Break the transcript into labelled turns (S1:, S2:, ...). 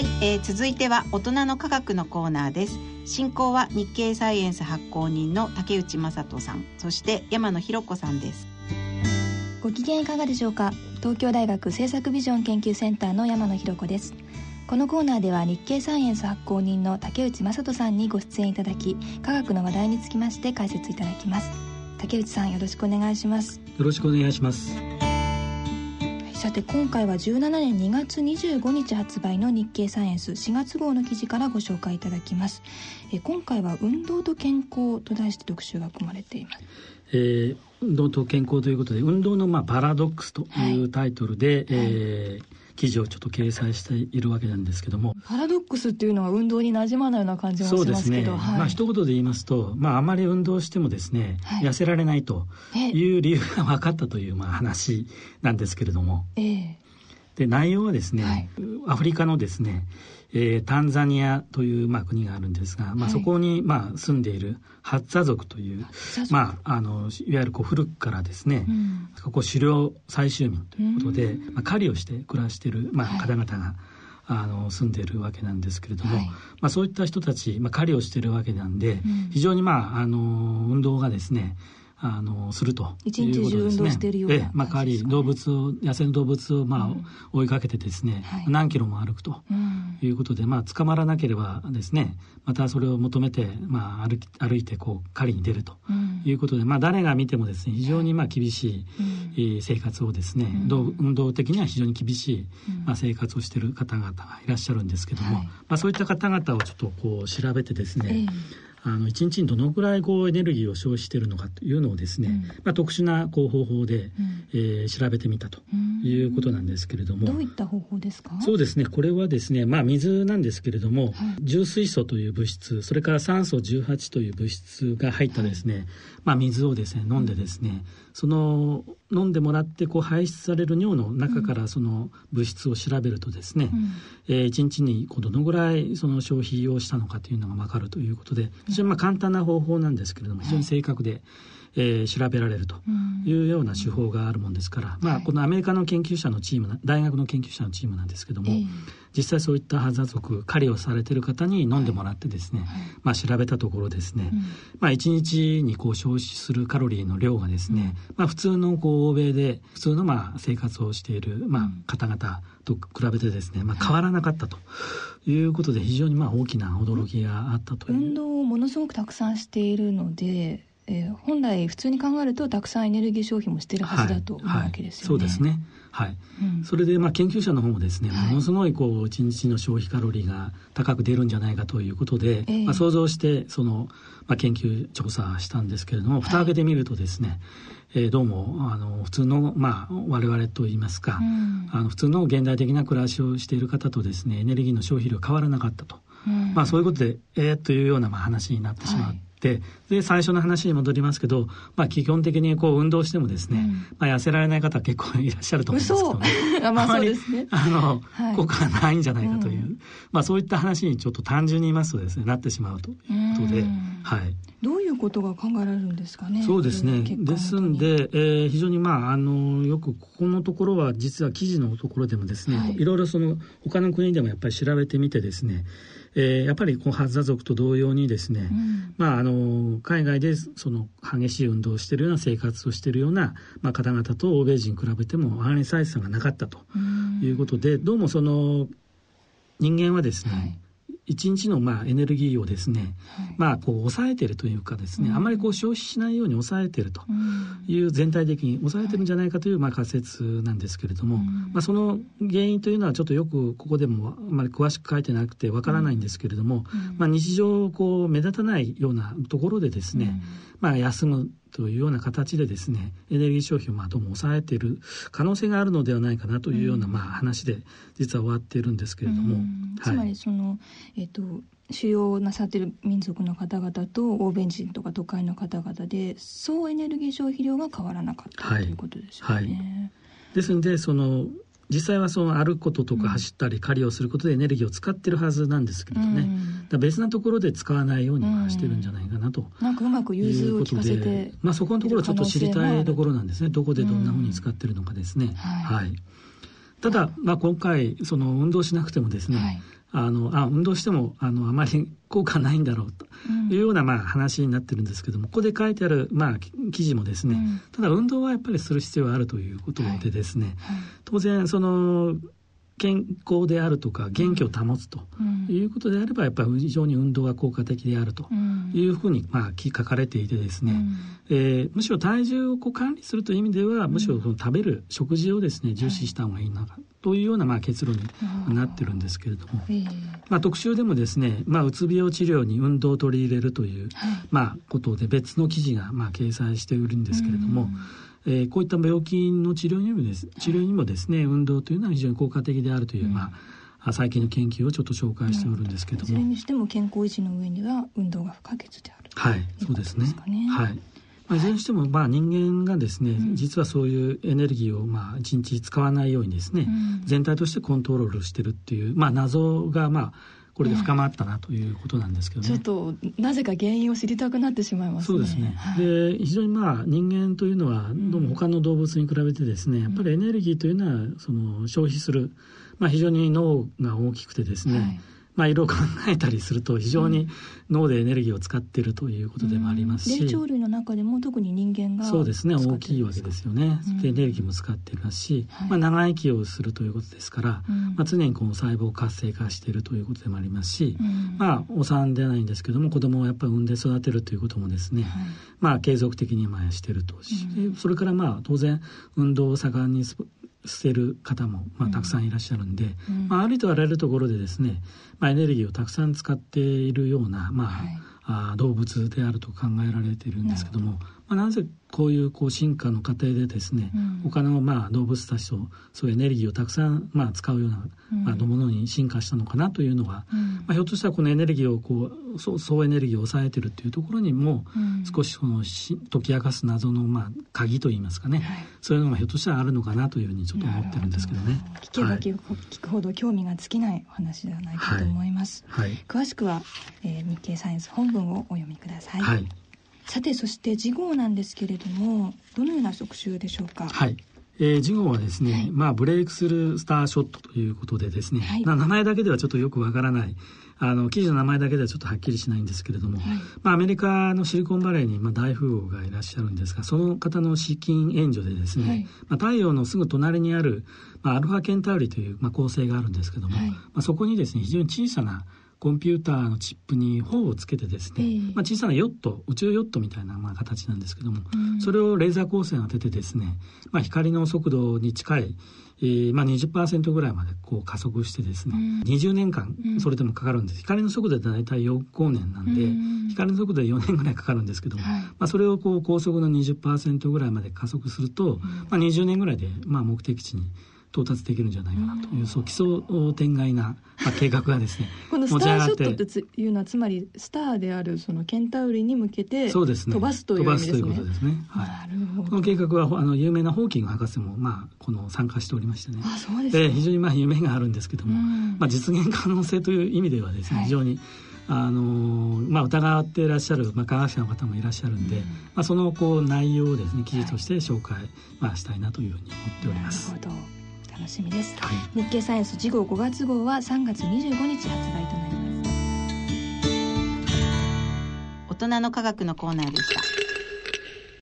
S1: はい、えー、続いては大人の科学のコーナーです。進行は日経サイエンス発行人の竹内正人さん。そして山野博子さんです。
S2: ご機嫌いかがでしょうか？東京大学政策ビジョン研究センターの山野博子です。このコーナーでは日経サイエンス発行人の竹内正人さんにご出演いただき科学の話題につきまして解説いただきます。竹内さんよろしくお願いします。
S3: よろしくお願いします
S2: さて今回は17年2月25日発売の日経サイエンス4月号の記事からご紹介いただきます。え今回は運動と健康と題して特集が組まれています、
S3: えー、運動と健康ということで運動のまあパラドックスというタイトルで、はい、えー記事をちょっと掲載しているわけなんですけども。
S2: パラドックスっていうのは運動になじまないような感じもしますけどそうですね、
S3: はい、まあ一言で言いますと、まあ、あまり運動してもですね、はい、痩せられないという理由が分かったというまあ話なんですけれども、えー、で内容はですね、はい、アフリカのですね、えー、タンザニアという、まあ、国があるんですが、まあ、そこに、まあ、住んでいるハッザ族という、まあ、あのいわゆるこう古くからですね、うん、ここ狩猟採集民ということで、まあ、狩りをして暮らしている、まあ、方々が、はいあの住んでいるわけなんですけれども、はい、まあ、そういった人たち、まあ、狩りをしているわけなんで、うん、非常に、まあ、あの運動がですねあのすると。
S2: 一日中運動してるような、ね、
S3: まあ、代わり動物を野生の動物を、まあ、うん、追いかけてですね、はい、何キロも歩くということで、うん、まあ、捕まらなければですねまたそれを求めて、まあ、歩き歩いてこう狩りに出るということで、うん、まあ、誰が見てもですね非常にまあ厳しい生活をですね、運動的には非常に厳しい、まあ、生活をしている方々がいらっしゃるんですけども、はい、まあ、そういった方々をちょっとこう調べてですね、えーあの1日にどのくらいこうエネルギーを消費しているのかというのをですね、うん、まあ、特殊なこう方法で、うん、えー、調べてみたということなんですけれども、
S2: どういった方法ですか？
S3: そうですね。これはですね、まあ、水なんですけれども、はい、重水素という物質それから酸素18という物質が入ったですね、はい、まあ、水をですね飲んでですね、その飲んでもらってこう排出される尿の中からその物質を調べるとですね、うん、えー、1日にこうどのぐらいその消費をしたのかというのが分かるということで非常にまあ簡単な方法なんですけれども非常に正確で、はいえー、調べられるというような手法があるもんですから、うん、まあ、このアメリカの研究者のチーム大学の研究者のチームなんですけども、えー、実際そういったハザ族狩りをされてる方に飲んでもらってですね、はい、まあ、調べたところですね、うん、まあ、1日にこう消費するカロリーの量がですね、うん、まあ、普通のこう欧米で普通のまあ生活をしているまあ方々と比べてですね、まあ、変わらなかったということで非常にまあ大きな驚きがあったという。
S2: 運動をものすごくたくさんしているのでえー、本来普通に考えるとたくさんエネルギー消費もしてるはずだと思うわけですよね。はいはい、
S3: そうですね。はい。うん、それでまあ研究者の方もですね、ものすごいこう一日の消費カロリーが高く出るんじゃないかということで、えー、まあ想像してそのまあ研究調査したんですけれども、蓋を開けてみるとですね。えー、どうもあの普通の、まあ、我々といいますか、うん、あの普通の現代的な暮らしをしている方とですねエネルギーの消費量変わらなかったと、うん、まあ、そういうことでえー、というようなまあ話になってしまう。はいでで最初の話に戻りますけど、まあ、基本的にこう運動してもですね、うん、まあ、痩せられない方結構いらっしゃると思うんですけど、ね、
S2: あまあそうですね。
S3: あの、はい、効果がないんじゃないかという、うん、まあ、そういった話にちょっと単純に言いますとですねなってしまうということで、はい、
S2: どういうことが考えられるんですかね
S3: そうですね。ですんで、えー、非常にまああのよくここのところは実は記事のところでもですね、はい、いろいろその他の国でもやっぱり調べてみてですねえー、やっぱりこうハザ族と同様にですね、うん、まあ、あの海外でその激しい運動をしているような生活をしているような、まあ、方々と欧米人比べても RNA サイズ差がなかったということで、うん、どうもその人間はですね、はい一日のまあエネルギーをですね、はい、まあこう抑えてるというかですね、うん、あまりこう消費しないように抑えてるという全体的に抑えてるんじゃないかというまあ仮説なんですけれども、うん、まあその原因というのはちょっとよくここでもあまり詳しく書いてなくてわからないんですけれども、うん、まあ日常こう目立たないようなところでですね、まあ休むというような形でですねエネルギー消費をまあどうも抑えている可能性があるのではないかなというようなまあ話で実は終わっているんですけれども、
S2: つまりその、えっ、と主要なさっている民族の方々と欧米人とか都会の方々で総エネルギー消費量が変わらなかった、はい、ということですよね。はい、
S3: ですのでその実際はその歩くこととか走ったり狩りをすることでエネルギーを使ってるはずなんですけれどね、うん、別なところで使わないようにはしてるんじゃないかなと、
S2: うん、なんかうまく融通をせて
S3: まあ、そこのところちょっと知りたいところなんですね。どこでどんなふうに使ってるのかですね。はい、はいただ、まあ、今回その運動しなくてもですね、はい、あのあ運動してもあのあまり 効果ないんだろうというような、まあ、話になってるんですけどもここで書いてある、まあ、記事もですね、うん、ただ運動はやっぱりする必要があるということでですね、はいはい、当然その健康であるとか元気を保つということであればやっぱり非常に運動が効果的であるというふうにまあ書かれていてですね、うん、えー、むしろ体重をこう管理するという意味ではむしろその食べる食事をですね重視した方がいいなというようなまあ結論になってるんですけれども、まあ、特集でもですね、まあ、うつ病治療に運動を取り入れるという、まあ、ことで別の記事がまあ掲載しているんですけれども、うんえー、こういった病気の治療にもです治療にもですね運動というのは非常に効果的であるという、うん、まあ最近の研究をちょっと紹介しておるんですけども、そ
S2: れにしても健康維持の上には運動が不可欠である。
S3: はいそうですね。はい。まあ、いずれにしても、まあ、人間がですね、うん、実はそういうエネルギーを、まあ、一日使わないようにですね、うん、全体としてコントロールしてるっていう、まあ、謎が、まあ、これで深まったなということなんですけどね、
S2: ちょっとなぜか原因を知りたくなってしまいます、
S3: ね、そうですね、はい、で非常にまあ人間というのはどうも他の動物に比べてですね、やっぱりエネルギーというのはその消費する、まあ、非常に脳が大きくてですね、はいまあ、いろいろ考えたりすると非常に脳でエネルギーを使っているということでもありますし、
S2: 霊長類の中でも特に人間が
S3: そうですね。大きいわけですよね、でエネルギーも使っていますし、はい、まあ、長生きをするということですから、まあ、常にこの細胞を活性化しているということでもありますし、まあお産ではないんですけども子供をやっぱり産んで育てるということもですね、はい、まあ継続的にまあしていると、それからまあ当然運動を盛んに捨てる方も、まあ、たくさんいらっしゃるんで、うん、まあ、ありとあらゆるところでですね、まあ、エネルギーをたくさん使っているような、まあ、はい、あ動物であると考えられているんですけども、まあ、なぜこういうこう進化の過程でですね、うん、他のまあ動物たちとそういうエネルギーをたくさんまあ使うような、まあ、ものに進化したのかなというのは、うん、まあ、ひょっとしたらこのエネルギーをこう総総エネルギーを抑えてるっていうところにも、少しそのし解き明かす謎のまあ鍵といいますかね、はい、そういうのがひょっとしたらあるのかなというふうにちょっと思ってるんですけどね。
S2: 聞けば聞くほど興味が尽きないお話ではないかと思います。はい、詳しくは、えー、日経サイエンス本文をお読みください。はいさてそして次号なんですけれどもどのような特集でしょうか？
S3: はい。えー、次号はですね、はい、まあ、ブレイクスルースターショットということでですね、はい、名前だけではちょっとよくわからない、あの、記事の名前だけではちょっとはっきりしないんですけれども、はい、まあ、アメリカのシリコンバレーに、まあ、大富豪がいらっしゃるんですが、その方の資金援助でですね、まあ、太陽のすぐ隣にある、まあ、アルファケンタウリという、まあ、構成があるんですけども、まあ、そこにですね、非常に小さな、コンピューターのチップに砲をつけてですね、えー、まあ、小さなヨット宇宙ヨットみたいなまあ形なんですけども、うん、それをレーザー光線当ててですね、まあ、光の速度に近いえー、まあ20%ぐらいまでこう加速してですね、うん、20年間それでもかかるんです、光の速度で大体4光年なんで、うん、光の速度で4年ぐらいかかるんですけども、はい、まあ、それをこう高速の20%ぐらいまで加速すると、うん、まあ、20年ぐらいでまあ目的地に到達できるんじゃないかなと。いう、そう奇想天外な、まあ、計画がですね
S2: このスターショットっていうのはつまりスターであるそのケンタウリに向けて飛ばすという意味ですね。飛ばすということですね。
S3: はい、この計画はあの有名なホーキング博士も、まあ、この参加しておりましてね。
S2: あそうです、ね、
S3: 非常にまあ夢があるんですけども、まあ、実現可能性という意味ではですね、はい、非常にあのまあ、疑っていらっしゃる、まあ、科学者の方もいらっしゃるんで、うん、まあ、そのこう内容をですね記事として紹介、はい、まあ、したいなというふうに思っております。
S2: なるほど楽しみです、はい、日経サイエンス次号5月号は3月25日発売となります。
S1: 大人の科学のコーナーでした